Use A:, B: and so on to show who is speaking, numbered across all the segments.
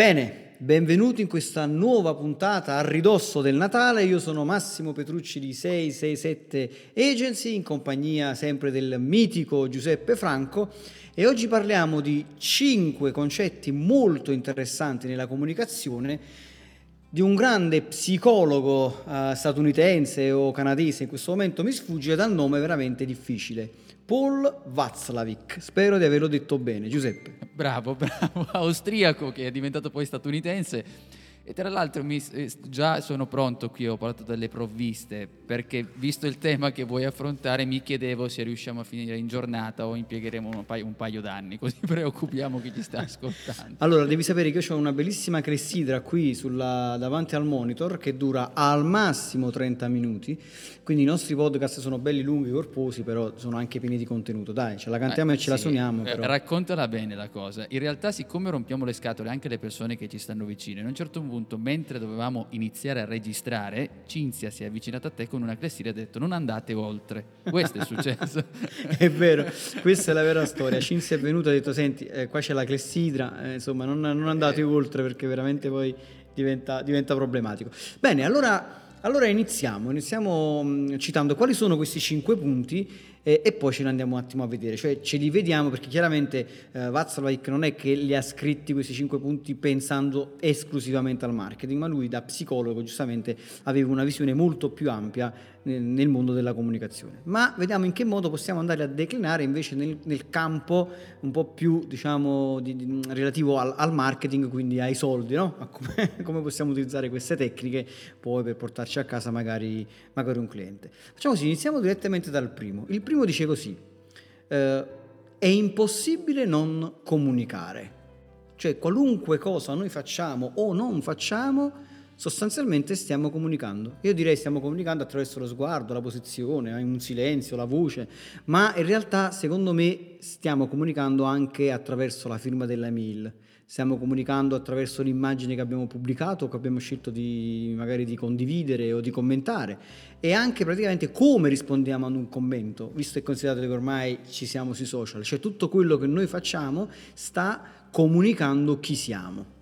A: Bene, benvenuti in questa nuova puntata a ridosso del Natale. Io sono Massimo Petrucci di 667 Agency, in compagnia sempre del mitico Giuseppe Franco. E oggi parliamo di 5 concetti molto interessanti nella comunicazione di un grande psicologo eh, statunitense o canadese, in questo momento mi sfugge dal nome veramente difficile. Paul Václavic, spero di averlo detto bene. Giuseppe.
B: Bravo, bravo, austriaco che è diventato poi statunitense. E tra l'altro mi- eh, già sono pronto qui, ho portato delle provviste, perché visto il tema che vuoi affrontare mi chiedevo se riusciamo a finire in giornata o impiegheremo un paio, un paio d'anni, così preoccupiamo chi ci sta ascoltando.
A: Allora, devi sapere che io ho una bellissima clessidra qui sulla- davanti al monitor che dura al massimo 30 minuti, quindi i nostri podcast sono belli lunghi, corposi, però sono anche pieni di contenuto. Dai, ce la cantiamo
B: Eh,
A: e ce la
B: sì,
A: suoniamo.
B: eh,
A: Però.
B: Raccontala bene la cosa. In realtà, siccome rompiamo le scatole anche alle persone che ci stanno vicine, a un certo punto, mentre dovevamo iniziare a registrare, Cinzia si è avvicinata a te con una clessidra e ha detto non andate oltre. Questo è successo.
A: è vero, questa è la vera storia. Cinzia è venuta e ha detto: Senti, eh, qua c'è la clessidra, eh, insomma, non, non andate oltre perché veramente poi diventa, diventa problematico. Bene, allora, allora iniziamo. Iniziamo mh, citando quali sono questi cinque punti eh, e poi ce ne andiamo un attimo a vedere. Cioè, ce li vediamo perché chiaramente eh, Václavic non è che li ha scritti questi cinque punti pensando esclusivamente al marketing, ma lui da psicologo giustamente aveva una visione molto più ampia nel, mondo della comunicazione. Ma vediamo in che modo possiamo andare a declinare invece nel, nel campo un po' più diciamo di- di- relativo al, al marketing, quindi ai soldi, no? Come, come possiamo utilizzare queste tecniche poi per portarci a casa magari, magari un cliente. Facciamo così, iniziamo direttamente dal primo. Il primo dice così, eh, è impossibile non comunicare. Cioè qualunque cosa noi facciamo o non facciamo, sostanzialmente stiamo comunicando. Io direi stiamo comunicando attraverso lo sguardo, la posizione, un silenzio, la voce, ma in realtà secondo me stiamo comunicando anche attraverso la firma della mail. Stiamo comunicando attraverso l'immagine che abbiamo pubblicato che abbiamo scelto di magari di condividere o di commentare e anche praticamente come rispondiamo ad un commento, visto e considerato che ormai ci siamo sui social, cioè tutto quello che noi facciamo sta comunicando chi siamo.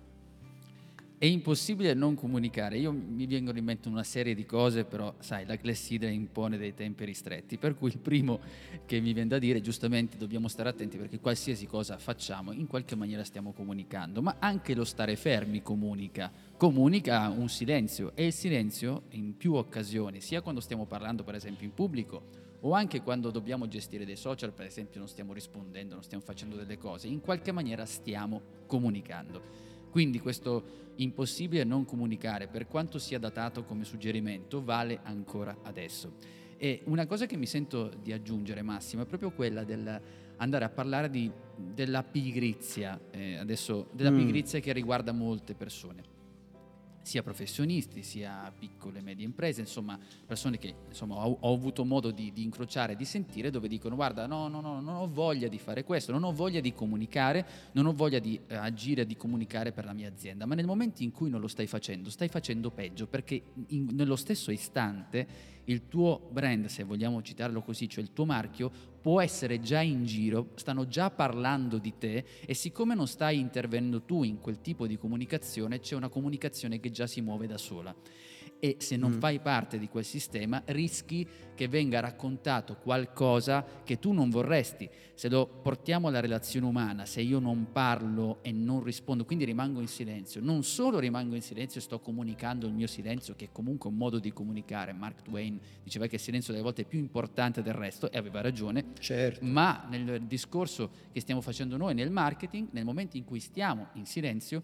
B: È impossibile non comunicare. Io mi vengono in mente una serie di cose, però sai, la clessidra impone dei tempi ristretti. Per cui il primo che mi viene da dire, giustamente dobbiamo stare attenti perché qualsiasi cosa facciamo, in qualche maniera stiamo comunicando, ma anche lo stare fermi comunica. Comunica un silenzio e il silenzio in più occasioni, sia quando stiamo parlando per esempio in pubblico o anche quando dobbiamo gestire dei social, per esempio non stiamo rispondendo, non stiamo facendo delle cose, in qualche maniera stiamo comunicando. Quindi questo impossibile non comunicare, per quanto sia datato come suggerimento, vale ancora adesso. E una cosa che mi sento di aggiungere, Massimo, è proprio quella del andare a parlare di- della pigrizia, eh, adesso, della
A: Mm.
B: pigrizia che riguarda molte persone sia professionisti, sia piccole e medie imprese, insomma persone che insomma, ho, ho avuto modo di, di incrociare di sentire dove dicono guarda no, no, no, non ho voglia di fare questo, non ho voglia di comunicare, non ho voglia di eh, agire, di comunicare per la mia azienda, ma nel momento in cui non lo stai facendo, stai facendo peggio perché in- nello stesso istante il tuo brand, se vogliamo citarlo così, cioè il tuo marchio, può essere già in giro, stanno già parlando di te e siccome non stai intervenendo tu in quel tipo di comunicazione, c'è una comunicazione che già si muove da sola. E se non
A: Mm.
B: fai parte di quel sistema rischi che venga raccontato qualcosa che tu non vorresti. Se lo portiamo alla relazione umana, se io non parlo e non rispondo, quindi rimango in silenzio, non solo rimango in silenzio e sto comunicando il mio silenzio, che è comunque un modo di comunicare, Mark Twain diceva che il silenzio delle volte è più importante del resto e aveva ragione,
A: Certo.
B: ma nel discorso che stiamo facendo noi nel marketing, nel momento in cui stiamo in silenzio,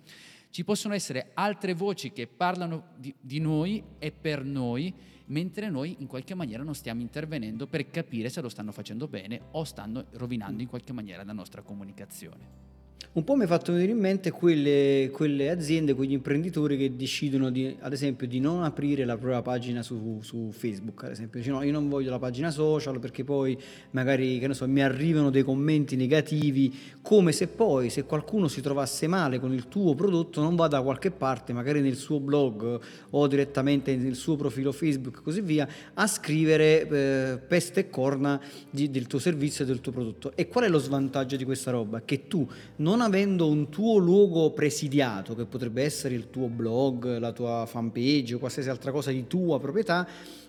B: ci possono essere altre voci che parlano di, di noi e per noi, mentre noi in qualche maniera non stiamo intervenendo per capire se lo stanno facendo bene o stanno rovinando in qualche maniera la nostra comunicazione.
A: Un po' mi ha fatto venire in mente quelle, quelle aziende, quegli imprenditori che decidono di, ad esempio di non aprire la propria pagina su, su Facebook, ad esempio, dice no, io non voglio la pagina social perché poi magari, so, mi arrivano dei commenti negativi, come se poi se qualcuno si trovasse male con il tuo prodotto non va da qualche parte, magari nel suo blog o direttamente nel suo profilo Facebook e così via, a scrivere eh, peste e corna di- del tuo servizio e del tuo prodotto. E qual è lo svantaggio di questa roba? Che tu, non avendo un tuo luogo presidiato, che potrebbe essere il tuo blog, la tua fanpage o qualsiasi altra cosa di tua proprietà,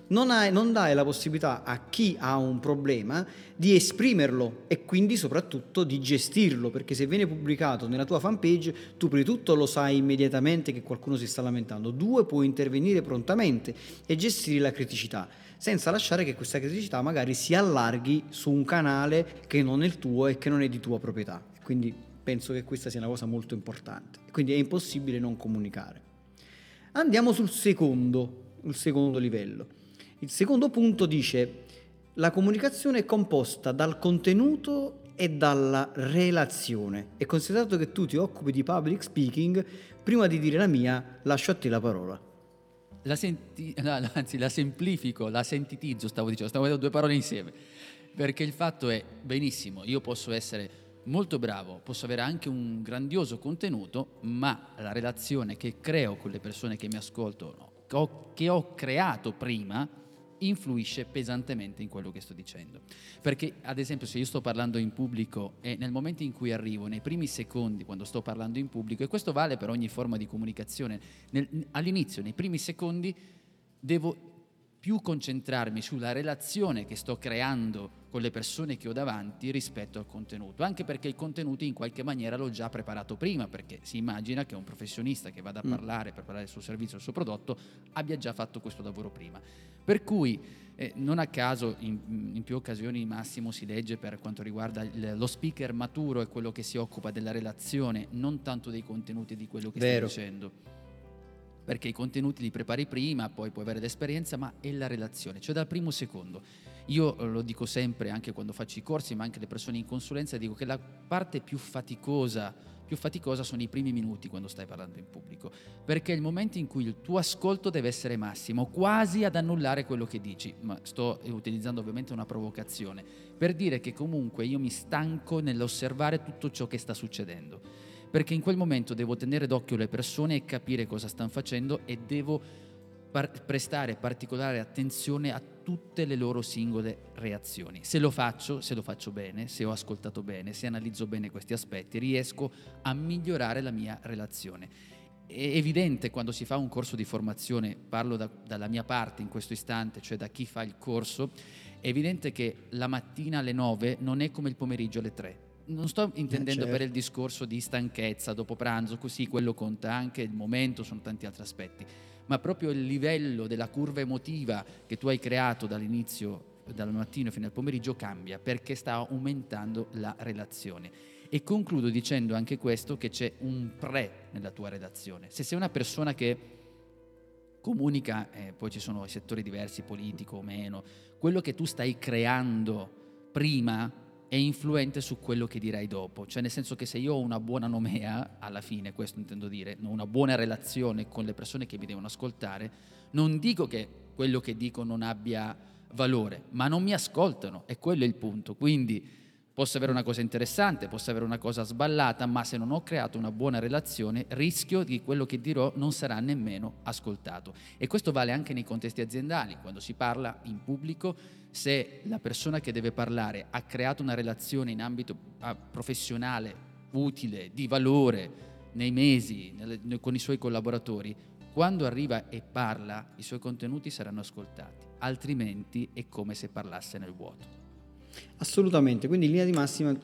A: non, hai- non dai la possibilità a chi ha un problema di esprimerlo e quindi soprattutto di gestirlo, perché se viene pubblicato nella tua fanpage, tu prima di tutto lo sai immediatamente che qualcuno si sta lamentando, due puoi intervenire prontamente e gestire la criticità, senza lasciare che questa criticità magari si allarghi su un canale che non è il tuo e che non è di tua proprietà. Quindi penso che questa sia una cosa molto importante. Quindi è impossibile non comunicare. Andiamo sul secondo, il secondo livello. Il secondo punto dice la comunicazione è composta dal contenuto e dalla relazione. E considerato che tu ti occupi di public speaking, prima di dire la mia, lascio a te la parola.
B: La senti- no, anzi, la semplifico, la sentitizzo, stavo dicendo, stavo vedendo due parole insieme. Perché il fatto è, benissimo, io posso essere molto bravo, posso avere anche un grandioso contenuto, ma la relazione che creo con le persone che mi ascoltano, che ho, che ho creato prima, influisce pesantemente in quello che sto dicendo. Perché, ad esempio, se io sto parlando in pubblico e nel momento in cui arrivo, nei primi secondi, quando sto parlando in pubblico, e questo vale per ogni forma di comunicazione, nel- all'inizio, nei primi secondi, devo più concentrarmi sulla relazione che sto creando con le persone che ho davanti rispetto al contenuto, anche perché il contenuto in qualche maniera l'ho già preparato prima, perché si immagina che un professionista che vada a parlare per parlare del suo servizio del suo prodotto abbia già fatto questo lavoro prima. Per cui eh, non a caso in, in più occasioni Massimo si legge per quanto riguarda il- lo speaker maturo è quello che si occupa della relazione, non tanto dei contenuti di quello che
A: Vero.
B: stai dicendo perché i contenuti li prepari prima, poi puoi avere l'esperienza, ma è la relazione, cioè dal primo secondo. Io eh, lo dico sempre anche quando faccio i corsi, ma anche le persone in consulenza, dico che la parte più faticosa, più faticosa sono i primi minuti quando stai parlando in pubblico, perché è il momento in cui il tuo ascolto deve essere massimo, quasi ad annullare quello che dici, ma sto utilizzando ovviamente una provocazione, per dire che comunque io mi stanco nell'osservare tutto ciò che sta succedendo perché in quel momento devo tenere d'occhio le persone e capire cosa stanno facendo e devo par- prestare particolare attenzione a tutte le loro singole reazioni. Se lo faccio, se lo faccio bene, se ho ascoltato bene, se analizzo bene questi aspetti, riesco a migliorare la mia relazione. È evidente quando si fa un corso di formazione, parlo da- dalla mia parte in questo istante, cioè da chi fa il corso, è evidente che la mattina alle 9 non è come il pomeriggio alle 3 non sto intendendo
A: certo.
B: per il discorso di stanchezza dopo pranzo, così quello conta anche il momento, sono tanti altri aspetti, ma proprio il livello della curva emotiva che tu hai creato dall'inizio, dal mattino fino al pomeriggio cambia perché sta aumentando la relazione. E concludo dicendo anche questo che c'è un pre nella tua relazione. Se sei una persona che comunica, eh, poi ci sono settori diversi, politico o meno, quello che tu stai creando prima è influente su quello che dirai dopo, cioè nel senso che se io ho una buona nomea, alla fine questo intendo dire, una buona relazione con le persone che mi devono ascoltare, non dico che quello che dico non abbia valore, ma non mi ascoltano, e quello è il punto. Quindi posso avere una cosa interessante, posso avere una cosa sballata, ma se non ho creato una buona relazione, rischio che quello che dirò non sarà nemmeno ascoltato. E questo vale anche nei contesti aziendali, quando si parla in pubblico, se la persona che deve parlare ha creato una relazione in ambito ah, professionale utile, di valore, nei mesi, con i suoi collaboratori, quando arriva e parla, i suoi contenuti saranno ascoltati, altrimenti è come se parlasse nel vuoto.
A: Assolutamente, quindi in linea di massima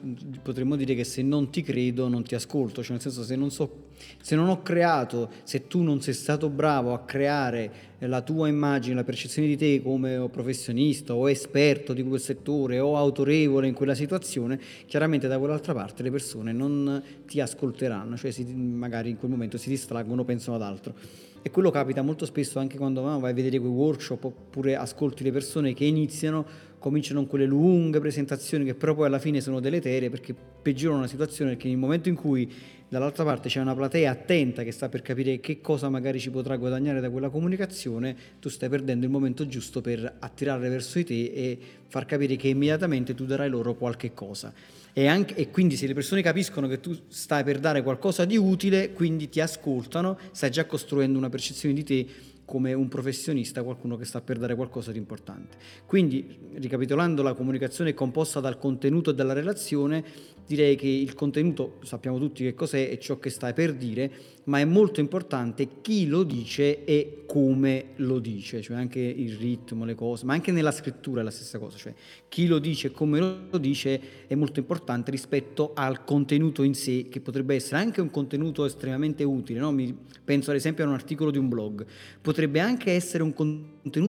A: potremmo dire che se non ti credo non ti ascolto, cioè nel senso se non, so, se non ho creato, se tu non sei stato bravo a creare la tua immagine, la percezione di te come professionista o esperto di quel settore o autorevole in quella situazione, chiaramente da quell'altra parte le persone non ti ascolteranno, cioè si, magari in quel momento si distraggono, pensano ad altro. E quello capita molto spesso anche quando vai a vedere quei workshop oppure ascolti le persone che iniziano, cominciano quelle lunghe presentazioni che però poi alla fine sono deleterie perché peggiorano la situazione perché nel momento in cui dall'altra parte c'è una platea attenta che sta per capire che cosa magari ci potrà guadagnare da quella comunicazione, tu stai perdendo il momento giusto per attirarle verso di te e far capire che immediatamente tu darai loro qualche cosa. E, anche, e, quindi se le persone capiscono che tu stai per dare qualcosa di utile, quindi ti ascoltano, stai già costruendo una percezione di te come un professionista, qualcuno che sta per dare qualcosa di importante. Quindi, ricapitolando, la comunicazione è composta dal contenuto della relazione, direi che il contenuto sappiamo tutti che cos'è e ciò che stai per dire, ma è molto importante chi lo dice e come lo dice, cioè anche il ritmo, le cose, ma anche nella scrittura è la stessa cosa, cioè chi lo dice e come lo dice è molto importante rispetto al contenuto in sé, che potrebbe essere anche un contenuto estremamente utile, no? Mi, penso ad esempio a un articolo di un blog, potrebbe anche essere un contenuto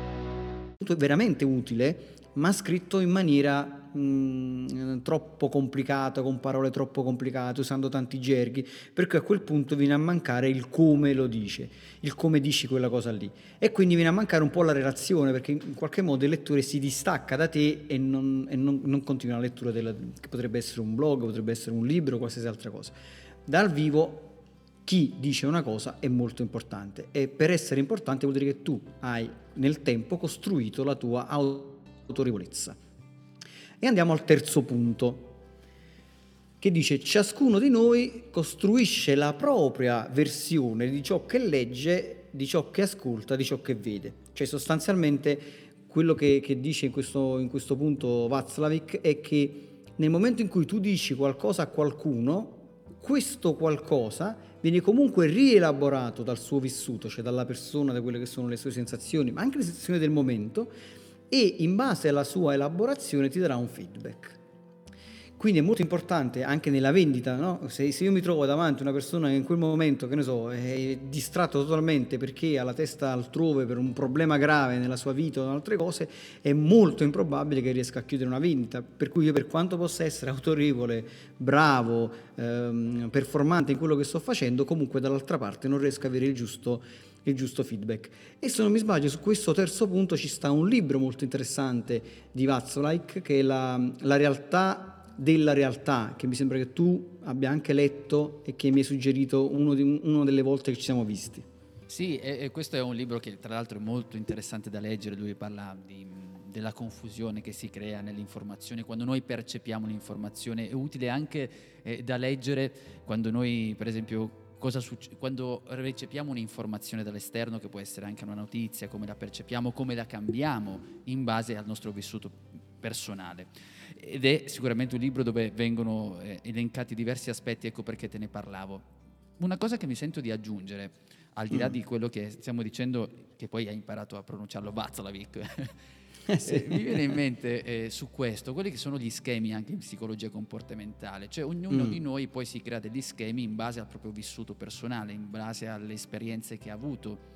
A: Veramente utile, ma scritto in maniera mh, troppo complicata, con parole troppo complicate, usando tanti gerghi, perché a quel punto viene a mancare il come lo dice, il come dici quella cosa lì. E quindi viene a mancare un po' la relazione, perché in qualche modo il lettore si distacca da te e non, e non, non continua la lettura della, che potrebbe essere un blog, potrebbe essere un libro, qualsiasi altra cosa. Dal vivo chi dice una cosa è molto importante e per essere importante vuol dire che tu hai nel tempo costruito la tua autorevolezza. E andiamo al terzo punto, che dice ciascuno di noi costruisce la propria versione di ciò che legge, di ciò che ascolta, di ciò che vede. Cioè sostanzialmente quello che, che dice in questo, in questo punto Václavic è che nel momento in cui tu dici qualcosa a qualcuno, questo qualcosa viene comunque rielaborato dal suo vissuto, cioè dalla persona, da quelle che sono le sue sensazioni, ma anche le sensazioni del momento, e in base alla sua elaborazione ti darà un feedback. Quindi è molto importante anche nella vendita, no? se, se, io mi trovo davanti a una persona che in quel momento, che ne so, è distratto totalmente perché ha la testa altrove per un problema grave nella sua vita o altre cose, è molto improbabile che riesca a chiudere una vendita. Per cui io per quanto possa essere autorevole, bravo, ehm, performante in quello che sto facendo, comunque dall'altra parte non riesco ad avere il giusto il giusto feedback. E se non mi sbaglio, su questo terzo punto ci sta un libro molto interessante di Václavic che è la, la realtà della realtà che mi sembra che tu abbia anche letto e che mi hai suggerito uno di, una delle volte che ci siamo visti.
B: Sì, e, e, questo è un libro che tra l'altro è molto interessante da leggere, lui parla di, della confusione che si crea nell'informazione, quando noi percepiamo un'informazione, è utile anche eh, da leggere quando noi per esempio Succe- quando riceviamo un'informazione dall'esterno, che può essere anche una notizia, come la percepiamo, come la cambiamo in base al nostro vissuto personale ed è sicuramente un libro dove vengono eh, elencati diversi aspetti, ecco perché te ne parlavo. Una cosa che mi sento di aggiungere, al di là mm. di quello che stiamo dicendo, che poi hai imparato a pronunciarlo Václavic, eh sì. eh, mi viene in mente eh, su questo, quelli che sono gli schemi anche in psicologia comportamentale, cioè ognuno mm. di noi poi si crea degli schemi in base al proprio vissuto personale, in base alle esperienze che ha avuto,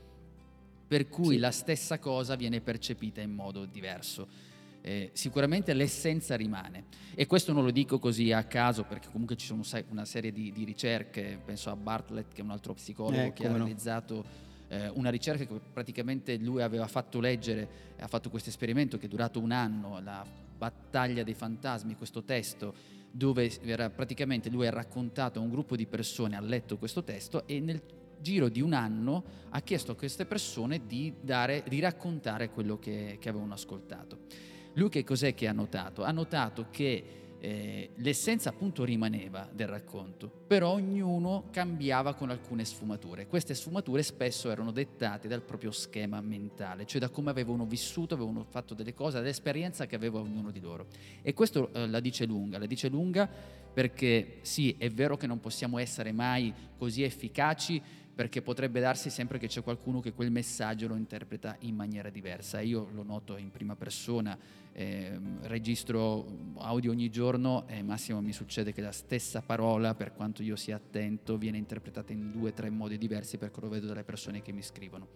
B: per cui sì. la stessa cosa viene percepita in modo diverso eh, sicuramente l'essenza rimane. E questo non lo dico così a caso, perché comunque ci sono una serie di, di ricerche, penso a Bartlett, che è un altro psicologo eh, che ha no. realizzato eh, una ricerca che praticamente lui aveva fatto leggere, ha fatto questo esperimento che è durato un anno, la battaglia dei fantasmi, questo testo dove era praticamente lui ha raccontato a un gruppo di persone, ha letto questo testo e nel giro di un anno ha chiesto a queste persone di, dare, di raccontare quello che, che avevano ascoltato. Lui che cos'è che ha notato? Ha notato che eh, l'essenza appunto rimaneva del racconto, però ognuno cambiava con alcune sfumature. Queste sfumature spesso erano dettate dal proprio schema mentale, cioè da come avevano vissuto, avevano fatto delle cose, dall'esperienza che aveva ognuno di loro. E questo eh, la dice lunga, la dice lunga perché sì, è vero che non possiamo essere mai così efficaci perché potrebbe darsi sempre che c'è qualcuno che quel messaggio lo interpreta in maniera diversa. Io lo noto in prima persona, eh, registro audio ogni giorno e massimo mi succede che la stessa parola, per quanto io sia attento, viene interpretata in due o tre modi diversi perché lo vedo dalle persone che mi scrivono.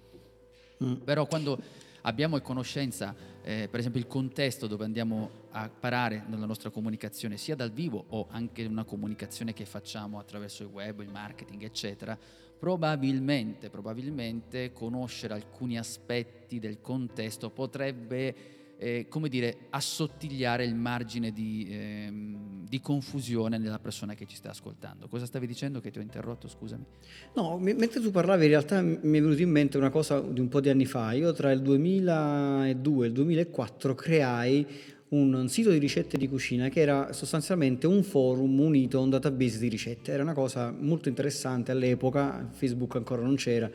B: Mm. Però quando abbiamo conoscenza, eh, per esempio il contesto dove andiamo a parare nella nostra comunicazione, sia dal vivo o anche una comunicazione che facciamo attraverso il web, il marketing, eccetera, probabilmente, probabilmente conoscere alcuni aspetti del contesto potrebbe, eh, come dire, assottigliare il margine di, ehm, di, confusione nella persona che ci sta ascoltando. Cosa stavi dicendo che ti ho interrotto, scusami?
A: No, mentre tu parlavi in realtà mi è venuto in mente una cosa di un po' di anni fa. Io tra il 2002 e il 2004 creai un sito di ricette di cucina che era sostanzialmente un forum unito a un database di ricette. Era una cosa molto interessante all'epoca, Facebook ancora non c'era.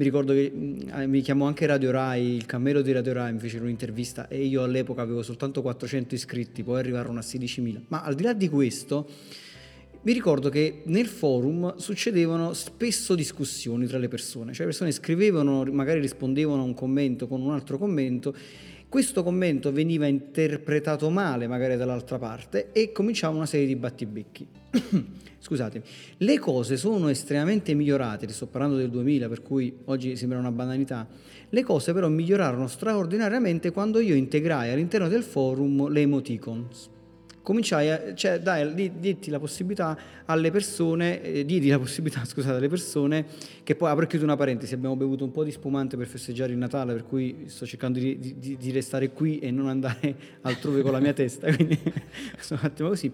A: Mi ricordo che mm, mi chiamò anche Radio Rai, il camero di Radio Rai mi fecero un'intervista e io all'epoca avevo soltanto 400 iscritti, poi arrivarono a 16.000. Ma al di là di questo, mi ricordo che nel forum succedevano spesso discussioni tra le persone, cioè le persone scrivevano, magari rispondevano a un commento con un altro commento questo commento veniva interpretato male magari dall'altra parte e cominciava una serie di battibecchi. Scusate, le cose sono estremamente migliorate, sto parlando del 2000 per cui oggi sembra una banalità, le cose però migliorarono straordinariamente quando io integrai all'interno del forum le emoticons cominciai a, cioè, dai, di, ditti la possibilità alle persone, eh, diedi la possibilità, scusate, alle persone che poi, apro chiuso una parentesi, abbiamo bevuto un po' di spumante per festeggiare il Natale, per cui sto cercando di, di, di restare qui e non andare altrove con la mia testa, quindi sono un attimo così.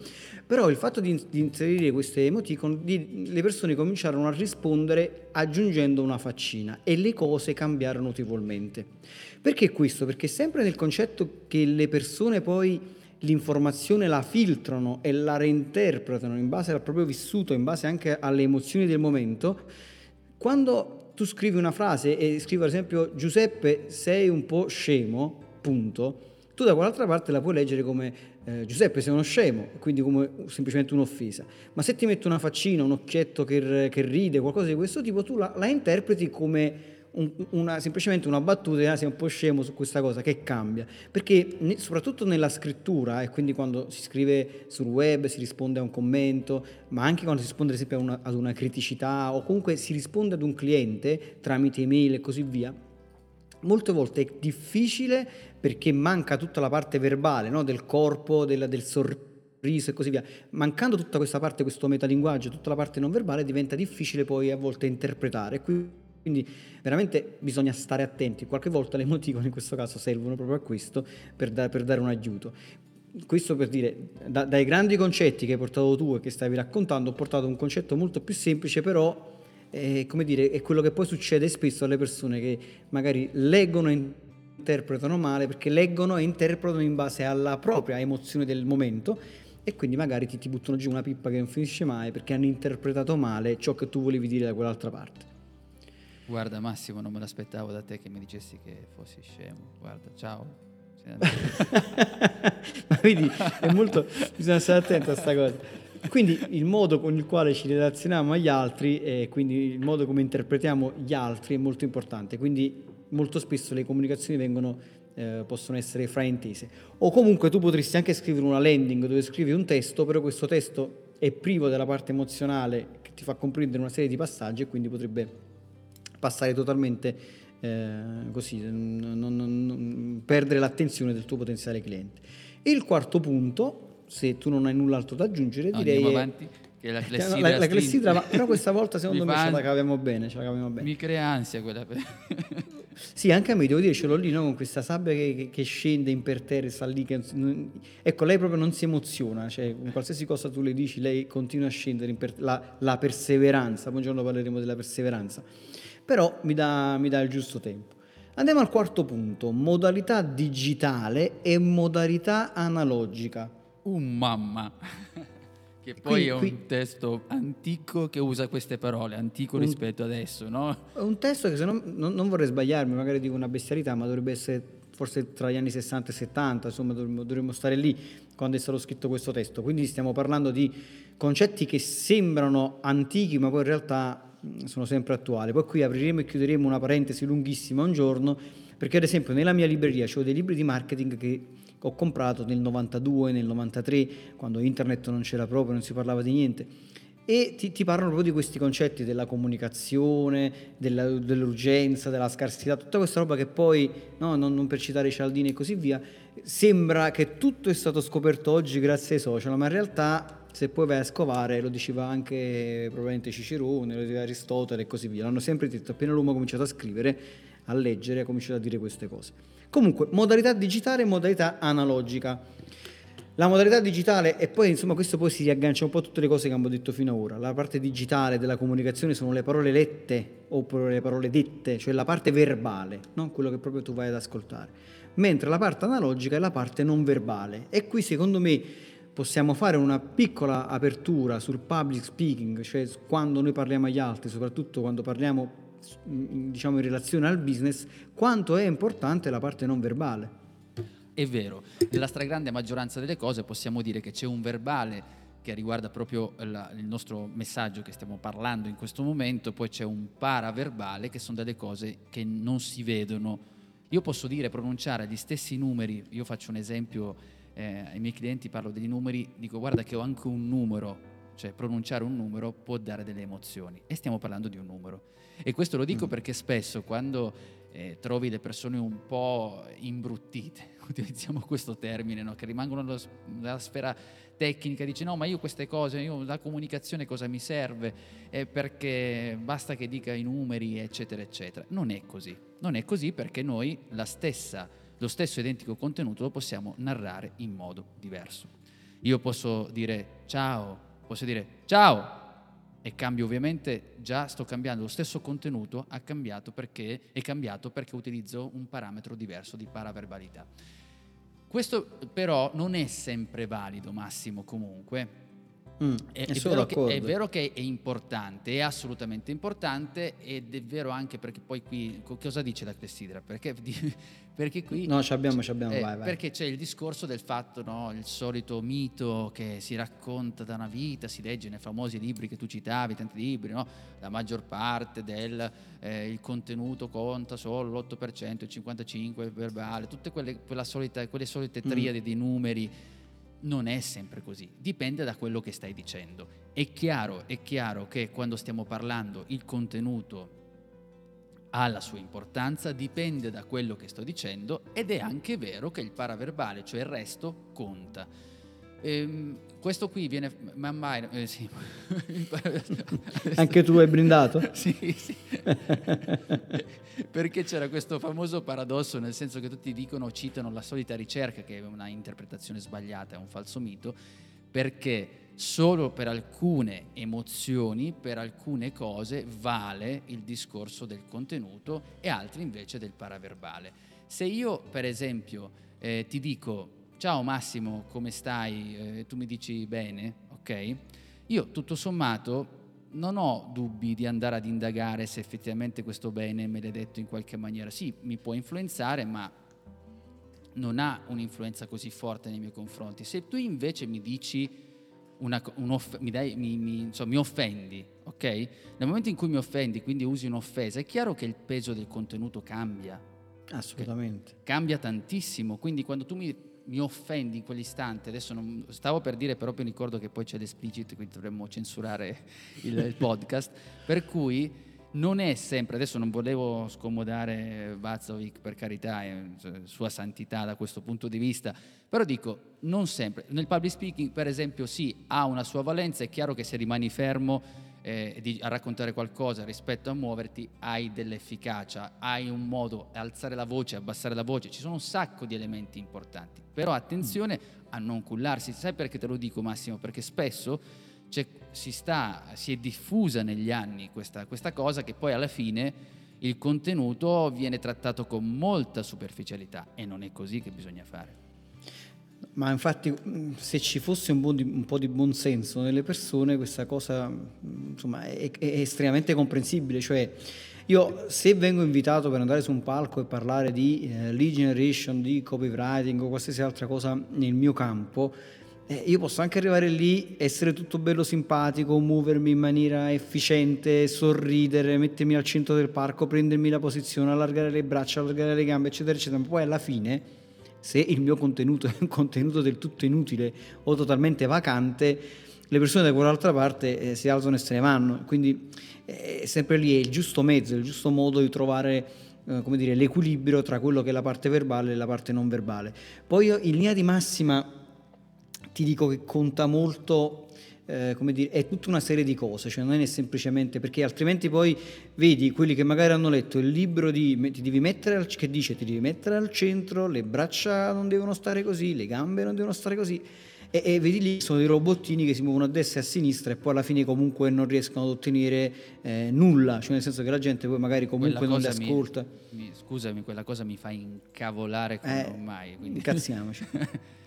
A: Però il fatto di, inserire queste emoticon, le persone cominciarono a rispondere aggiungendo una faccina e le cose cambiarono notevolmente. Perché questo? Perché sempre nel concetto che le persone poi l'informazione la filtrano e la reinterpretano in base al proprio vissuto, in base anche alle emozioni del momento, quando tu scrivi una frase e scrivi ad esempio Giuseppe sei un po' scemo, punto, tu da quell'altra parte la puoi leggere come eh, Giuseppe sei uno scemo, quindi come semplicemente un'offesa. Ma se ti metto una faccina, un occhietto che, che ride, qualcosa di questo tipo, tu la, la interpreti come un, una, semplicemente una battuta, ah, sei un po' scemo su questa cosa, che cambia? Perché ne, soprattutto nella scrittura, e quindi quando si scrive sul web, si risponde a un commento, ma anche quando si risponde ad esempio una, ad una criticità o comunque si risponde ad un cliente tramite email e così via, molte volte è difficile perché manca tutta la parte verbale no? del corpo, del, del sorriso e così via. Mancando tutta questa parte, questo metalinguaggio, tutta la parte non verbale, diventa difficile poi a volte interpretare. Qui quindi veramente bisogna stare attenti, qualche volta le emoticone in questo caso servono proprio a questo per, da, per dare un aiuto. Questo per dire, da, dai grandi concetti che hai portato tu e che stavi raccontando, ho portato un concetto molto più semplice, però è, come dire, è quello che poi succede spesso alle persone che magari leggono e interpretano male, perché leggono e interpretano in base alla propria emozione del momento e quindi magari ti, ti buttano giù una pippa che non finisce mai perché hanno interpretato male ciò che tu volevi dire da quell'altra parte.
B: Guarda Massimo, non me l'aspettavo da te che mi dicessi che fossi scemo. Guarda, ciao.
A: Ma vedi, è molto, bisogna stare attenti a questa cosa. Quindi il modo con il quale ci relazioniamo agli altri e quindi il modo come interpretiamo gli altri è molto importante. Quindi molto spesso le comunicazioni vengono, eh, possono essere fraintese. O comunque tu potresti anche scrivere una landing dove scrivi un testo, però questo testo è privo della parte emozionale che ti fa comprendere una serie di passaggi e quindi potrebbe passare totalmente eh, così, non, non, non, perdere l'attenzione del tuo potenziale cliente. il quarto punto, se tu non hai null'altro da aggiungere,
B: no,
A: direi...
B: Andiamo avanti. Che la clessidra,
A: la, la clessidra però questa volta secondo me ce la caviamo bene, ce la caviamo bene.
B: Mi crea ansia quella.
A: Sì, anche a me devo dire, ce l'ho lì no, con questa sabbia che, che- scende imperterrita, sta lì. Che, ecco, lei proprio non si emoziona, cioè con qualsiasi cosa tu le dici, lei continua a scendere, imper- la, la perseveranza, poi un giorno parleremo della perseveranza, però mi dà, mi dà il giusto tempo. Andiamo al quarto punto, modalità digitale e modalità analogica.
B: Un mamma. Che poi
A: Qui-
B: è un
A: qui-
B: testo antico che usa queste parole, antico
A: Un-
B: rispetto adesso, no?
A: È un testo che se non, non- non vorrei sbagliarmi, magari dico una bestialità, ma dovrebbe essere forse tra gli anni 60 e 70, insomma dovremmo, dovremmo stare lì quando è stato scritto questo testo. Quindi stiamo parlando di concetti che sembrano antichi, ma poi in realtà sono sempre attuali. Poi qui apriremo e chiuderemo una parentesi lunghissima un giorno, perché ad esempio nella mia libreria ho dei libri di marketing che ho comprato nel 92, nel 93, quando internet non c'era proprio, non si parlava di niente e ti, ti parlano proprio di questi concetti della comunicazione, della- dell'urgenza, della scarsità, tutta questa roba che poi, no, non, non per citare Cialdini e così via, sembra che tutto è stato scoperto oggi grazie ai social, ma in realtà se poi vai a scovare, lo diceva anche probabilmente Cicerone, lo diceva Aristotele e così via, l'hanno sempre detto, appena l'uomo ha cominciato a scrivere, a leggere, ha cominciato a dire queste cose. Comunque, modalità digitale e modalità analogica. La modalità digitale, e poi insomma questo poi si riaggancia un po' a tutte le cose che abbiamo detto fino ad ora. La parte digitale della comunicazione sono le parole lette oppure le parole dette, cioè la parte verbale, no? quello che proprio tu vai ad ascoltare. Mentre la parte analogica è la parte non verbale. E qui secondo me possiamo fare una piccola apertura sul public speaking, cioè quando noi parliamo agli altri, soprattutto quando parliamo diciamo in relazione al business, quanto è importante la parte non verbale.
B: È vero, nella stragrande maggioranza delle cose possiamo dire che c'è un verbale che riguarda proprio la- il nostro messaggio che stiamo parlando in questo momento, poi c'è un paraverbale che sono delle cose che non si vedono. Io posso dire, pronunciare gli stessi numeri, io faccio un esempio eh, ai miei clienti, parlo degli numeri, dico guarda che ho anche un numero, cioè pronunciare un numero può dare delle emozioni e stiamo parlando di un numero. E questo lo dico perché spesso quando eh, trovi le persone un po' imbruttite, utilizziamo questo termine, no? che rimangono nello s- nella sfera tecnica, dice no ma io queste cose, io la comunicazione cosa mi serve, Eh, perché basta che dica i numeri eccetera eccetera. Non è così, non è così perché noi la stessa, lo stesso identico contenuto lo possiamo narrare in modo diverso. Io posso dire ciao, posso dire ciao, e cambio ovviamente, già sto cambiando lo stesso contenuto, ha cambiato perché, è cambiato perché utilizzo un parametro diverso di paraverbalità. Questo però non è sempre valido, Massimo, comunque.
A: Mm,
B: È, è vero che, è vero che è importante, è assolutamente importante ed è vero anche perché poi qui co- cosa dice la clessidra? Perché, perché qui
A: No, ci abbiamo, ci abbiamo,
B: eh,
A: vai, vai.
B: perché c'è il discorso del fatto, no, il solito mito che si racconta da una vita, si legge nei famosi libri che tu citavi, tanti libri, no? la maggior parte del eh, il contenuto conta solo l'8%, il 55% è verbale, tutte quelle, solita- quelle solite
A: Mm.
B: triadi di numeri. Non è sempre così, dipende da quello che stai dicendo. È chiaro, è chiaro che quando stiamo parlando il contenuto ha la sua importanza, dipende da quello che sto dicendo ed è anche vero che il paraverbale, cioè il resto, conta. Ehm, questo qui viene man mano... eh, sì.
A: Anche tu hai brindato?
B: sì, sì. Perché c'era questo famoso paradosso, nel senso che tutti dicono, citano la solita ricerca, che è una interpretazione sbagliata, è un falso mito, perché solo per alcune emozioni, per alcune cose, vale il discorso del contenuto e altri invece del paraverbale. Se io, per esempio, eh, ti dico, ciao Massimo, come stai? Eh, tu mi dici bene, ok? Io tutto sommato non ho dubbi di andare ad indagare se effettivamente questo bene me l'hai detto in qualche maniera. Sì, mi può influenzare, ma non ha un'influenza così forte nei miei confronti. Se tu invece mi dici una, un'off- mi, dai- mi- mi- insomma, mi offendi, ok? Nel momento in cui mi offendi, quindi usi un'offesa, è chiaro che il peso del contenuto cambia
A: Assolutamente.
B: cambia tantissimo. Quindi quando tu mi, mi offendi in quell'istante, adesso non, stavo per dire, però mi ricordo che poi c'è l'explicit, quindi dovremmo censurare il, il podcast. Per cui non è sempre, adesso non volevo scomodare Vazovic per carità, è sua santità da questo punto di vista, però dico, non sempre. Nel public speaking, per esempio, sì, ha una sua valenza, è chiaro che se rimani fermo eh, di, a raccontare qualcosa rispetto a muoverti, hai dell'efficacia, hai un modo, alzare la voce, abbassare la voce, ci sono un sacco di elementi importanti. Però attenzione a non cullarsi, sai perché te lo dico Massimo? Perché spesso si, sta, si, è diffusa negli anni questa, questa cosa che poi alla fine il contenuto viene trattato con molta superficialità e non è così che bisogna fare.
A: Ma infatti se ci fosse un po' di, un po di buonsenso nelle persone questa cosa insomma, è, è, estremamente comprensibile. Cioè, io se vengo invitato per andare su un palco e parlare di eh, lead generation, di copywriting o qualsiasi altra cosa nel mio campo, eh, io posso anche arrivare lì, essere tutto bello simpatico, muovermi in maniera efficiente, sorridere, mettermi al centro del parco, prendermi la posizione, allargare le braccia, allargare le gambe, eccetera, eccetera. Ma poi alla fine, se il mio contenuto è un contenuto del tutto inutile o totalmente vacante, le persone da quell'altra parte eh, si alzano e se ne vanno. Quindi eh, sempre lì è il giusto mezzo, il giusto modo di trovare eh, come dire, l'equilibrio tra quello che è la parte verbale e la parte non verbale. Poi io in linea di massima ti dico che conta molto, eh, come dire, è tutta una serie di cose, cioè non è semplicemente perché altrimenti poi vedi quelli che magari hanno letto il libro di, ti devi mettere al, che dice ti devi mettere al centro, le braccia non devono stare così, le gambe non devono stare così. E, e, vedi lì sono dei robottini che si muovono a destra e a sinistra e poi alla fine comunque non riescono ad ottenere eh, nulla, cioè nel senso che la gente poi magari comunque non li ascolta.
B: Mi, mi, scusami, quella cosa mi fa incavolare come
A: eh,
B: non mai. Quindi.
A: Incazziamoci.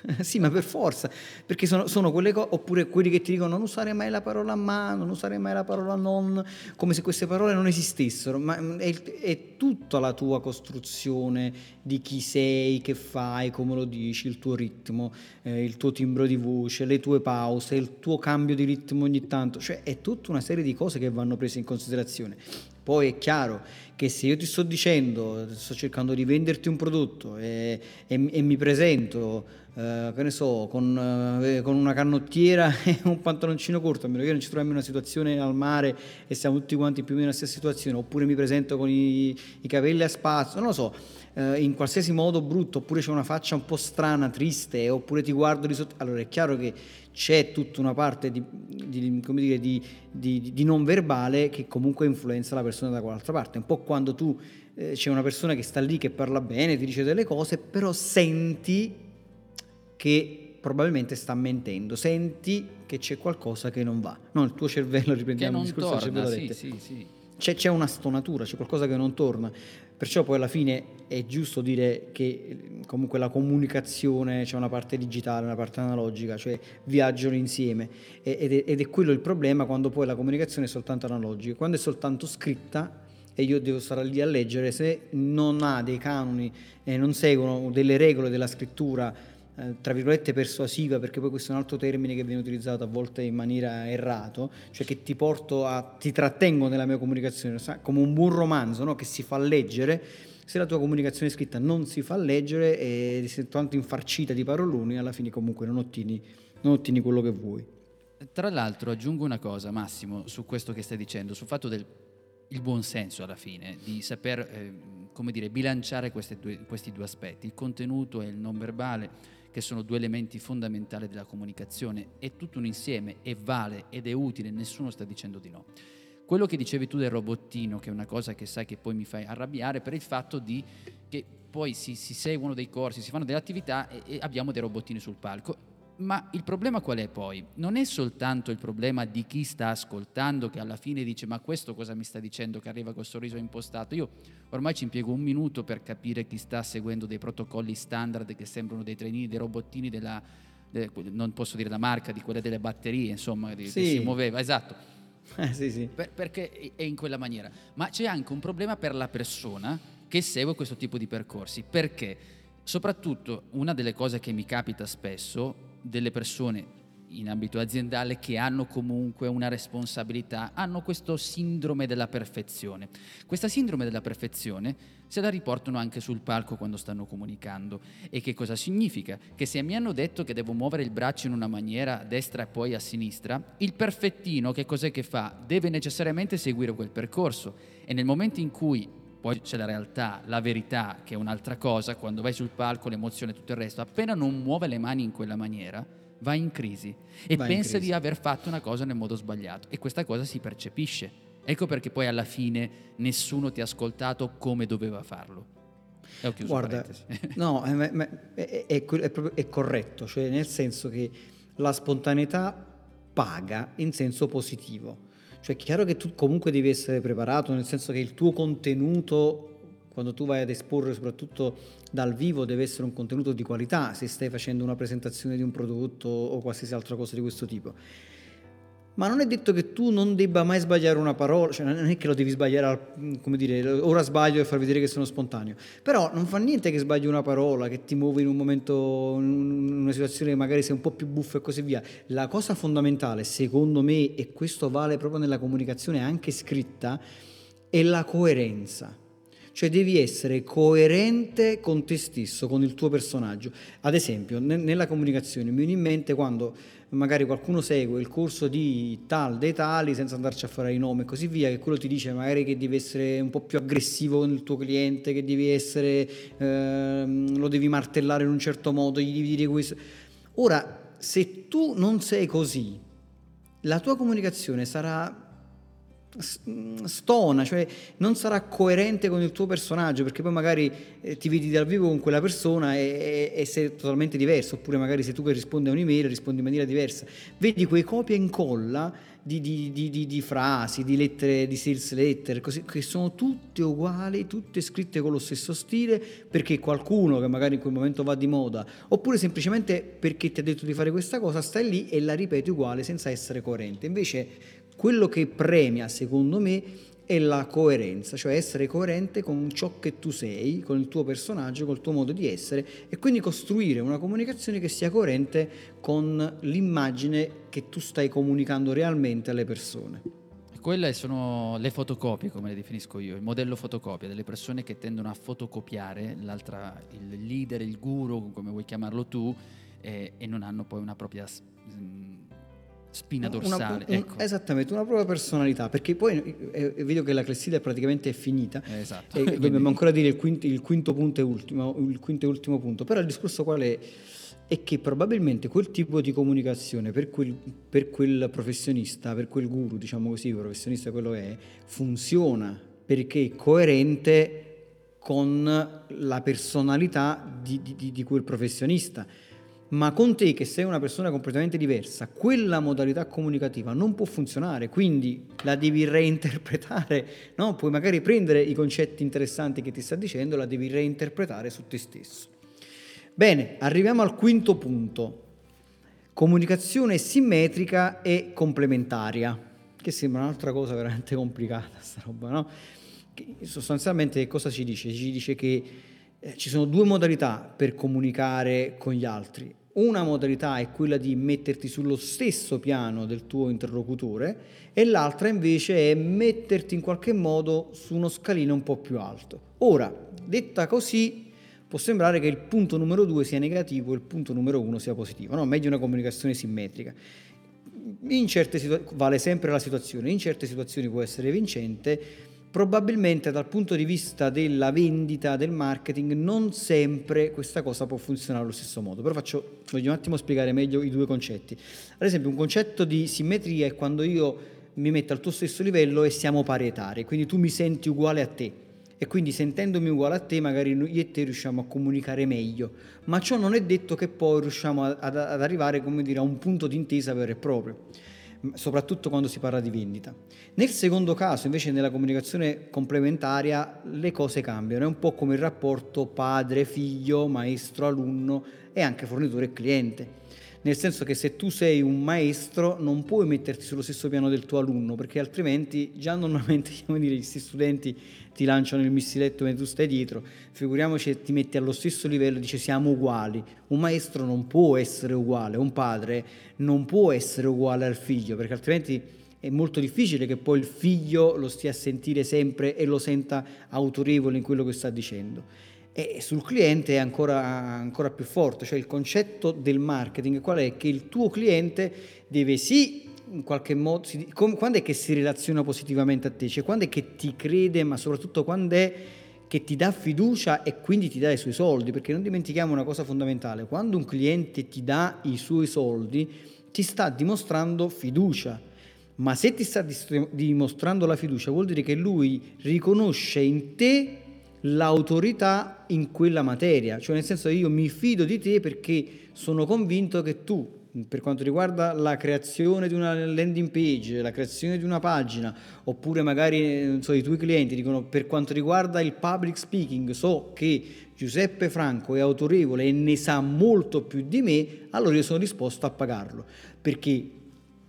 A: sì, ma per forza, perché sono, sono quelle cose, oppure quelli che ti dicono non usare mai la parola ma, non usare mai la parola non, come se queste parole non esistessero, ma mm, è, è tutta la tua costruzione di chi sei, che fai, come lo dici, il tuo ritmo, eh, il tuo timbro di voce, le tue pause, il tuo cambio di ritmo ogni tanto, cioè è tutta una serie di cose che vanno prese in considerazione. Poi è chiaro che se io ti sto dicendo, sto cercando di venderti un prodotto e, e, e mi presento eh, che ne so, con, eh, con, una canottiera e un pantaloncino corto, a meno che non ci troviamo in una situazione al mare e siamo tutti quanti più o meno nella stessa situazione, oppure mi presento con i, i capelli a spazio, non lo so, eh, in qualsiasi modo brutto, oppure c'è una faccia un po' strana, triste, oppure ti guardo di sotto, allora è chiaro che c'è tutta una parte di, di, dire, di, di non verbale che comunque influenza la persona da quell'altra parte, un po' quando tu eh, c'è una persona che sta lì che parla bene, ti dice delle cose, però senti che probabilmente sta mentendo, senti che c'è qualcosa che non va. No, il tuo cervello, riprendiamo il discorso
B: torna, del sì, sì, sì.
A: C'è, c'è, una stonatura, c'è qualcosa che non torna. Perciò poi alla fine è giusto dire che comunque la comunicazione c'è una parte digitale, una parte analogica, cioè viaggiano insieme ed è, ed è quello il problema quando poi la comunicazione è soltanto analogica. Quando è soltanto scritta e io devo stare lì a leggere, se non ha dei canoni e non seguono delle regole della scrittura eh, tra virgolette persuasiva, perché poi questo è un altro termine che viene utilizzato a volte in maniera errato, cioè che ti porto a, ti trattengo nella mia comunicazione, come un buon romanzo no? che si fa leggere, se la tua comunicazione scritta non si fa leggere e sei tanto infarcita di paroloni, alla fine comunque non ottieni, non ottieni quello che vuoi.
B: Tra l'altro aggiungo una cosa, Massimo, su questo che stai dicendo, sul fatto del il buon senso alla fine, di saper eh, come dire, bilanciare due, questi due aspetti, il contenuto e il non verbale che sono due elementi fondamentali della comunicazione, è tutto un insieme, e vale ed è utile, nessuno sta dicendo di no. Quello che dicevi tu del robottino, che è una cosa che sai che poi mi fai arrabbiare, per il fatto di che poi si, si seguono dei corsi, si fanno delle attività e, e abbiamo dei robottini sul palco ma il problema qual è poi? Non è soltanto il problema di chi sta ascoltando che alla fine dice ma questo cosa mi sta dicendo che arriva col sorriso impostato? Io ormai ci impiego un minuto per capire chi sta seguendo dei protocolli standard che sembrano dei trenini, dei robottini della, de, non posso dire la marca, di quelle delle batterie, insomma, di, sì. che si muoveva, esatto.
A: Eh, sì, sì.
B: Per, perché è in quella maniera. Ma c'è anche un problema per la persona che segue questo tipo di percorsi. Perché? Soprattutto una delle cose che mi capita spesso delle persone in ambito aziendale che hanno comunque una responsabilità, hanno questo sindrome della perfezione. Questa sindrome della perfezione se la riportano anche sul palco quando stanno comunicando. E che cosa significa? Che se mi hanno detto che devo muovere il braccio in una maniera a destra e poi a sinistra, il perfettino che cos'è che fa? Deve necessariamente seguire quel percorso e nel momento in cui poi c'è la realtà, la verità, che è un'altra cosa, quando vai sul palco, l'emozione e tutto il resto, appena non muove le mani in quella maniera, va in crisi e
A: Va
B: pensa
A: crisi.
B: di aver fatto una cosa nel modo sbagliato e questa cosa si percepisce. Ecco perché poi alla fine nessuno ti ha ascoltato come doveva farlo. E ho chiuso
A: Guarda,
B: parentesi.
A: no, eh, è, è- è proprio- è corretto, cioè nel senso che la spontaneità paga in senso positivo. Cioè è chiaro che tu comunque devi essere preparato, nel senso che il tuo contenuto, quando tu vai ad esporre soprattutto dal vivo, deve essere un contenuto di qualità, se stai facendo una presentazione di un prodotto o qualsiasi altra cosa di questo tipo. Ma non è detto che tu non debba mai sbagliare una parola, cioè non è che lo devi sbagliare, al- come dire, ora sbaglio e far vedere che sono spontaneo. Però non fa niente che sbagli una parola, che ti muovi in un momento, in una situazione che magari sei un po' più buffo e così via. La cosa fondamentale, secondo me, e questo vale proprio nella comunicazione anche scritta, è la coerenza. Cioè devi essere coerente con te stesso, con il tuo personaggio. Ad esempio, ne- nella comunicazione mi viene in mente quando magari qualcuno segue il corso di tal dei tali senza andarci a fare i nomi e così via, che quello ti dice magari che devi essere un po' più aggressivo con il tuo cliente, che devi essere, ehm, lo devi martellare in un certo modo, gli devi dire questo. Ora, se tu non sei così, la tua comunicazione sarà stona, cioè non sarà coerente con il tuo personaggio, perché poi magari eh, ti vedi dal vivo con quella persona e, e- e sei totalmente diverso, oppure magari sei tu che rispondi a un'email rispondi in maniera diversa. Vedi quei copia e incolla di- di- di- di frasi, di lettere, di sales letter, così, che sono tutte uguali, tutte scritte con lo stesso stile, perché qualcuno che magari in quel momento va di moda, oppure semplicemente perché ti ha detto di fare questa cosa, stai lì e la ripeti uguale senza essere coerente. Invece quello che premia, secondo me, è la coerenza, cioè essere coerente con ciò che tu sei, con il tuo personaggio, col tuo modo di essere e quindi costruire una comunicazione che sia coerente con l'immagine che tu stai comunicando realmente alle persone.
B: Quelle sono le fotocopie, come le definisco io, il modello fotocopia, delle persone che tendono a fotocopiare l'altra, il leader, il guru, come vuoi chiamarlo tu, eh, e non hanno poi una propria s- spina
A: Una-
B: dorsale.
A: un-
B: ecco.
A: Esattamente, una propria personalità, perché poi eh, eh, vedo che la clessidra praticamente è finita.
B: Eh, esatto.
A: E
B: Quindi-
A: dobbiamo ancora dire il quinto, il quinto punto e ultimo, il quinto e ultimo punto. Però il discorso qual è? È che probabilmente quel tipo di comunicazione per quel, per quel professionista, per quel guru, diciamo così, professionista quello è, funziona perché è coerente con la personalità di- di- di quel professionista. Ma con te che sei una persona completamente diversa, quella modalità comunicativa non può funzionare, quindi la devi reinterpretare, no? Puoi magari prendere i concetti interessanti che ti sta dicendo, la devi reinterpretare su te stesso. Bene, arriviamo al quinto punto. Comunicazione simmetrica e complementaria, che sembra un'altra cosa veramente complicata, sta roba, no? Che sostanzialmente cosa ci dice? Ci dice che eh, ci sono due modalità per comunicare con gli altri. Una modalità è quella di metterti sullo stesso piano del tuo interlocutore e l'altra invece è metterti in qualche modo su uno scalino un po' più alto. Ora, detta così, può sembrare che il punto numero due sia negativo e il punto numero uno sia positivo. No, meglio una comunicazione simmetrica. In certe situa- vale sempre la situazione, in certe situazioni può essere vincente, probabilmente dal punto di vista della vendita, del marketing, non sempre questa cosa può funzionare allo stesso modo. Però faccio, voglio un attimo spiegare meglio i due concetti. Ad esempio, un concetto di simmetria è quando io mi metto al tuo stesso livello e siamo parietari, quindi tu mi senti uguale a te e quindi sentendomi uguale a te magari io e te riusciamo a comunicare meglio, ma ciò non è detto che poi riusciamo ad, ad arrivare dire, a un punto di intesa vero e proprio, soprattutto quando si parla di vendita. Nel secondo caso, invece, nella comunicazione complementaria, le cose cambiano, è un po' come il rapporto padre-figlio, maestro-alunno e anche fornitore e cliente. Nel senso che se tu sei un maestro non puoi metterti sullo stesso piano del tuo alunno, perché altrimenti già normalmente dire, questi studenti ti lanciano il missiletto mentre tu stai dietro, figuriamoci se ti metti allo stesso livello e dici siamo uguali. Un maestro non può essere uguale, un padre non può essere uguale al figlio, perché altrimenti è molto difficile che poi il figlio lo stia a sentire sempre e lo senta autorevole in quello che sta dicendo. E sul cliente è ancora, ancora più forte, cioè il concetto del marketing qual è? Che il tuo cliente deve sì in qualche modo, si- com- quando è che si relaziona positivamente a te? Cioè quando è che ti crede, ma soprattutto quando è che ti dà fiducia e quindi ti dà i suoi soldi, perché non dimentichiamo una cosa fondamentale, quando un cliente ti dà i suoi soldi, ti sta dimostrando fiducia, ma se ti sta dimostrando la fiducia vuol dire che lui riconosce in te l'autorità in quella materia, cioè nel senso io mi fido di te perché sono convinto che tu per quanto riguarda la creazione di una landing page, la creazione di una pagina, oppure magari so, i tuoi clienti dicono per quanto riguarda il public speaking, so che Giuseppe Franco è autorevole e ne sa molto più di me, allora io sono disposto a pagarlo. Perché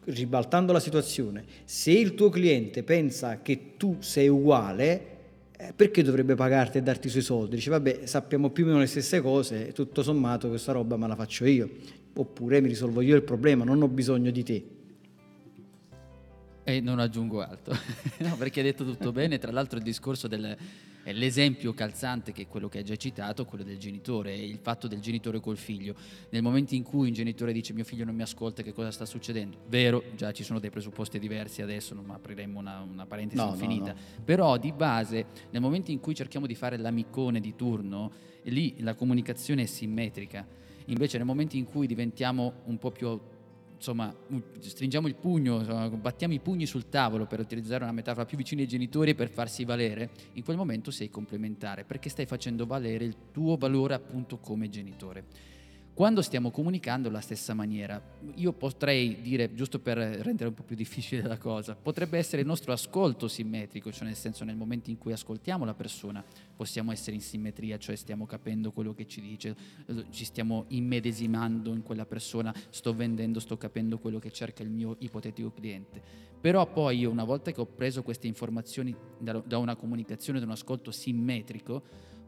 A: ribaltando la situazione, se il tuo cliente pensa che tu sei uguale, eh, perché dovrebbe pagarti e darti i suoi soldi? Dice, vabbè, sappiamo più o meno le stesse cose, tutto sommato questa roba me la faccio io, oppure mi risolvo io il problema, non ho bisogno di te.
B: E non aggiungo altro, no, perché hai detto tutto bene, tra l'altro il discorso del l'esempio calzante che è quello che hai già citato, quello del genitore, il fatto del genitore col figlio. Nel momento in cui un genitore dice mio figlio non mi ascolta, che cosa sta succedendo? Vero, già ci sono dei presupposti diversi adesso, non apriremo una, una parentesi no, infinita, no, no. però di base nel momento in cui cerchiamo di fare l'amicone di turno, lì la comunicazione è simmetrica. Invece nel momento in cui diventiamo un po' più insomma, stringiamo il pugno, battiamo i pugni sul tavolo per utilizzare una metafora più vicina ai genitori per farsi valere, in quel momento sei complementare perché stai facendo valere il tuo valore appunto come genitore. Quando stiamo comunicando la stessa maniera, io potrei dire, giusto per rendere un po' più difficile la cosa, potrebbe essere il nostro ascolto simmetrico, cioè nel senso nel momento in cui ascoltiamo la persona possiamo essere in simmetria, cioè stiamo capendo quello che ci dice, ci stiamo immedesimando in quella persona, sto vendendo, sto capendo quello che cerca il mio ipotetico cliente. Però poi io una volta che ho preso queste informazioni da una comunicazione, da un ascolto simmetrico,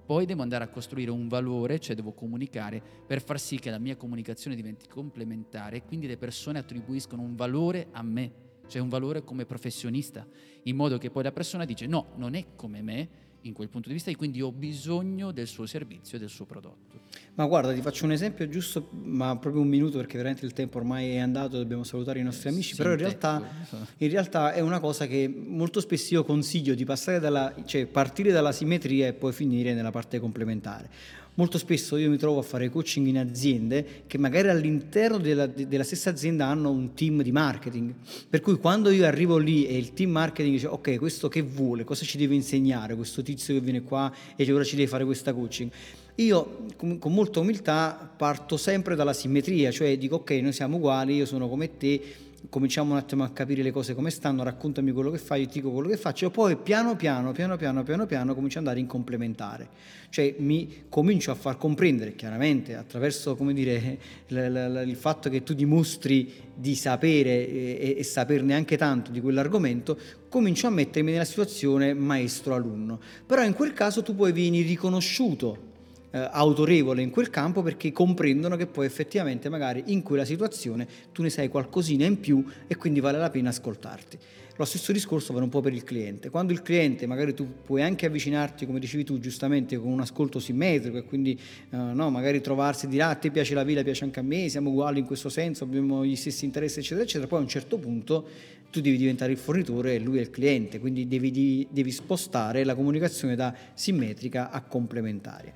B: poi devo andare a costruire un valore, cioè devo comunicare per far sì che la mia comunicazione diventi complementare e quindi le persone attribuiscono un valore a me, cioè un valore come professionista, in modo che poi la persona dice no, non è come me, in quel punto di vista e quindi ho bisogno del suo servizio e del suo prodotto.
A: Ma guarda, ti faccio un esempio giusto, ma proprio un minuto perché veramente il tempo ormai è andato, dobbiamo salutare i nostri amici, però in realtà, in realtà, è una cosa che molto spesso io consiglio di passare dalla, cioè partire dalla simmetria e poi finire nella parte complementare. Molto spesso io mi trovo a fare coaching in aziende che magari all'interno della, della, stessa azienda hanno un team di marketing, per cui quando io arrivo lì e il team marketing dice ok questo che vuole, cosa ci deve insegnare questo tizio che viene qua e ora ci deve fare questa coaching, io con, molta umiltà parto sempre dalla simmetria, cioè dico ok noi siamo uguali, io sono come te, cominciamo un attimo a capire le cose come stanno, raccontami quello che fai, io ti dico quello che faccio, e poi piano piano, piano piano, piano piano comincio ad andare in complementare. Cioè mi comincio a far comprendere, chiaramente, attraverso, come dire, l- l- il fatto che tu dimostri di sapere e-, e saperne anche tanto di quell'argomento, comincio a mettermi nella situazione maestro-alunno. Però in quel caso tu poi vieni riconosciuto eh, autorevole in quel campo perché comprendono che poi effettivamente magari in quella situazione tu ne sai qualcosina in più e quindi vale la pena ascoltarti. Lo stesso discorso vale un po' per il cliente. Quando il cliente magari tu puoi anche avvicinarti, come dicevi tu giustamente, con un ascolto simmetrico e quindi eh, no, magari trovarsi e dire ah, a te piace la villa, piace anche a me, siamo uguali in questo senso, abbiamo gli stessi interessi, eccetera, eccetera. Poi a un certo punto tu devi diventare il fornitore e lui è il cliente, quindi devi, devi spostare la comunicazione da simmetrica a complementaria.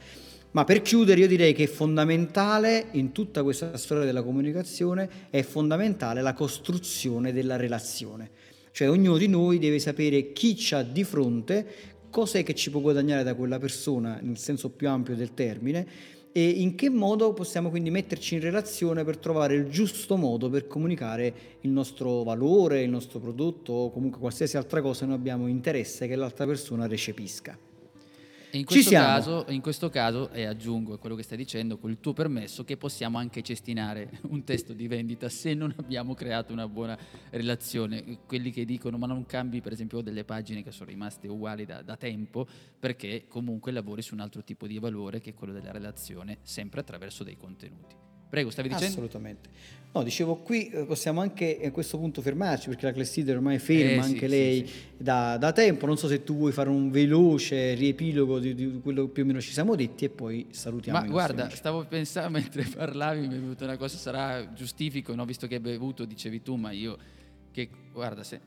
A: Ma per chiudere io direi che è fondamentale in tutta questa storia della comunicazione, è fondamentale la costruzione della relazione. Cioè ognuno di noi deve sapere chi c'ha di fronte, cos'è che ci può guadagnare da quella persona nel senso più ampio del termine e in che modo possiamo quindi metterci in relazione per trovare il giusto modo per comunicare il nostro valore, il nostro prodotto o comunque qualsiasi altra cosa noi abbiamo interesse che l'altra persona recepisca.
B: In questo, caso, in questo caso, e aggiungo a quello che stai dicendo, con il tuo permesso, che possiamo anche cestinare un testo di vendita se non abbiamo creato una buona relazione. Quelli che dicono ma non cambi per esempio delle pagine che sono rimaste uguali da, da tempo, perché comunque lavori su un altro tipo di valore che è quello della relazione, sempre attraverso dei contenuti. Prego, stavi dicendo?
A: Assolutamente. No, dicevo, qui eh, possiamo anche a questo punto fermarci perché la Clessidra ormai ferma, eh, anche sì, lei sì, sì. Da, da, tempo. Non so se tu vuoi fare un veloce riepilogo di, di, quello che più o meno ci siamo detti e poi salutiamo.
B: Ma guarda, amici. stavo pensando mentre parlavi, mi è venuta una cosa, sarà giustifico, no? visto che hai bevuto, dicevi tu, ma io, che guarda, se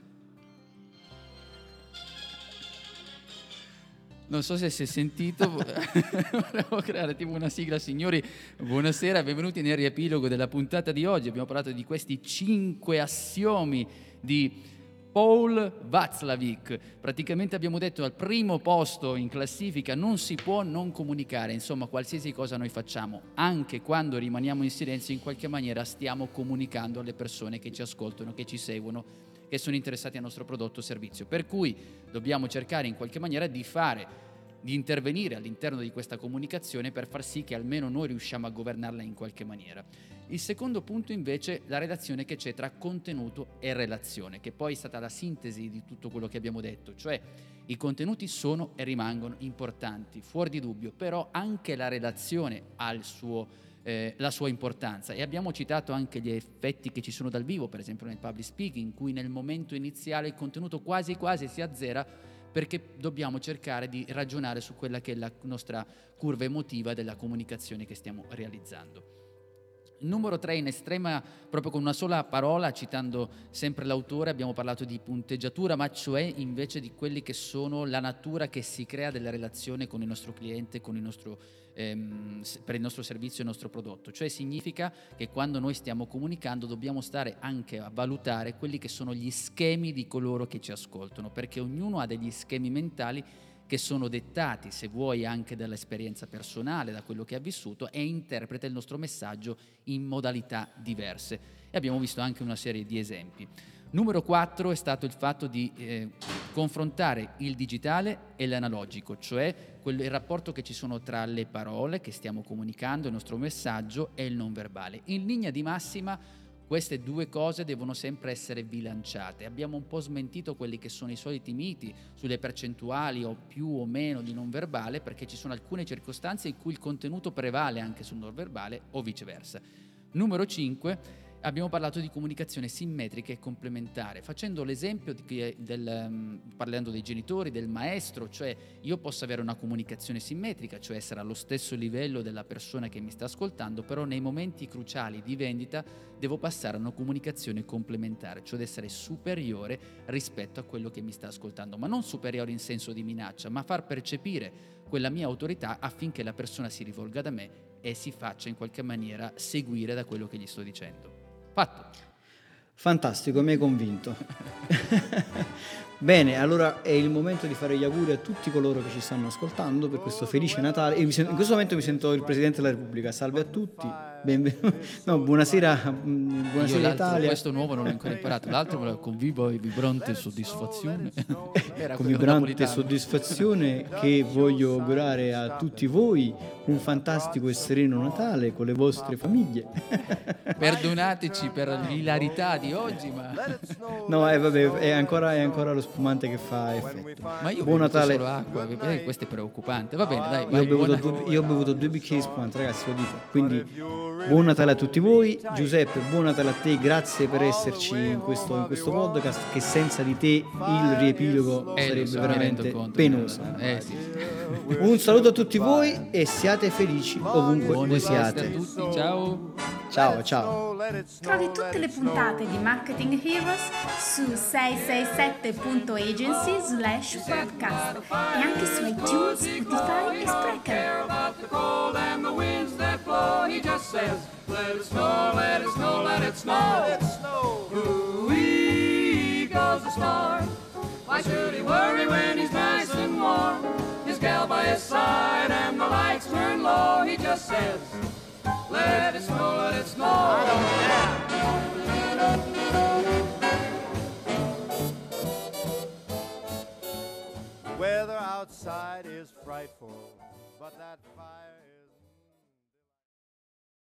B: Non so se si è sentito, volevo creare tipo una sigla. Signori, buonasera, benvenuti nel riepilogo della puntata di oggi. Abbiamo parlato di questi cinque assiomi di Paul Václavic. Praticamente abbiamo detto al primo posto in classifica non si può non comunicare, insomma qualsiasi cosa noi facciamo, anche quando rimaniamo in silenzio, in qualche maniera stiamo comunicando alle persone che ci ascoltano, che ci seguono, che sono interessati al nostro prodotto o servizio. Per cui dobbiamo cercare in qualche maniera di fare di intervenire all'interno di questa comunicazione per far sì che almeno noi riusciamo a governarla in qualche maniera. Il secondo punto invece è la relazione che c'è tra contenuto e relazione, che poi è stata la sintesi di tutto quello che abbiamo detto, cioè i contenuti sono e rimangono importanti, fuori di dubbio, però anche la relazione ha suo, eh, la sua importanza e abbiamo citato anche gli effetti che ci sono dal vivo, per esempio nel public speaking, in cui nel momento iniziale il contenuto quasi quasi si azzera perché dobbiamo cercare di ragionare su quella che è la nostra curva emotiva della comunicazione che stiamo realizzando. Numero 3, in estrema, proprio con una sola parola, citando sempre l'autore, abbiamo parlato di punteggiatura, ma cioè invece di quelli che sono la natura che si crea della relazione con il nostro cliente, il nostro, ehm, per il nostro servizio e il nostro prodotto. Cioè significa che quando noi stiamo comunicando dobbiamo stare anche a valutare quelli che sono gli schemi di coloro che ci ascoltano, perché ognuno ha degli schemi mentali che sono dettati, se vuoi, anche dall'esperienza personale, da quello che ha vissuto, e interpreta il nostro messaggio in modalità diverse. E abbiamo visto anche una serie di esempi. Numero 4 è stato il fatto di eh, confrontare il digitale e l'analogico, cioè quel, il rapporto che ci sono tra le parole che stiamo comunicando, il nostro messaggio e il non verbale. In linea di massima queste due cose devono sempre essere bilanciate. Abbiamo un po' smentito quelli che sono i soliti miti sulle percentuali o più o meno di non verbale, perché ci sono alcune circostanze in cui il contenuto prevale anche sul non verbale o viceversa. Numero 5 abbiamo parlato di comunicazione simmetrica e complementare, facendo l'esempio di, del, um, parlando dei genitori, del maestro, cioè io posso avere una comunicazione simmetrica, cioè essere allo stesso livello della persona che mi sta ascoltando, però nei momenti cruciali di vendita devo passare a una comunicazione complementare, cioè ad essere superiore rispetto a quello che mi sta ascoltando, ma non superiore in senso di minaccia, ma far percepire quella mia autorità affinché la persona si rivolga da me e si faccia in qualche maniera seguire da quello che gli sto dicendo. Fatto.
A: Fantastico, mi hai convinto. Bene, allora è il momento di fare gli auguri a tutti coloro che ci stanno ascoltando per questo felice Natale. in questo momento mi sento il Presidente della Repubblica. Salve a tutti. Benvenuti. No, buonasera, mm, buonasera Italia.
B: Questo nuovo non l'ho ancora imparato, l'altro me con viva e vibrante soddisfazione.
A: con vibrante soddisfazione che voglio augurare a tutti voi un fantastico e sereno Natale con le vostre famiglie.
B: Perdonateci per l'ilarità di oggi, ma...
A: No, eh, vabbè, è ancora, è ancora lo spumante che fa effetto.
B: Ma io Buon Natale. solo acqua, eh, questo è preoccupante. Va bene, dai.
A: Io, ho bevuto, due, io ho bevuto due bicchieri di spumante, ragazzi, lo dico. Quindi buon Natale a tutti voi. Giuseppe, buon Natale a te, grazie per esserci in questo, in questo podcast che senza di te il riepilogo eh, sarebbe so, veramente penoso. Eh, sì. Un saluto a tutti voi e siate felici ovunque Buone voi siate.
B: A tutti, ciao.
A: Ciao, ciao.
C: Trovi tutte le puntate di Marketing Heroes su 667.agency slash podcast e anche su iTunes, Spotify e Spreaker. He just says, let it snow, let it snow, let it snow. Let it snow. Ooh-wee goes the star. Why should he worry when he's nice and warm? His gal by his side and the lights turn low. He just says, Let it snow, let it snow. I don't care. Weather outside is frightful, but that fire.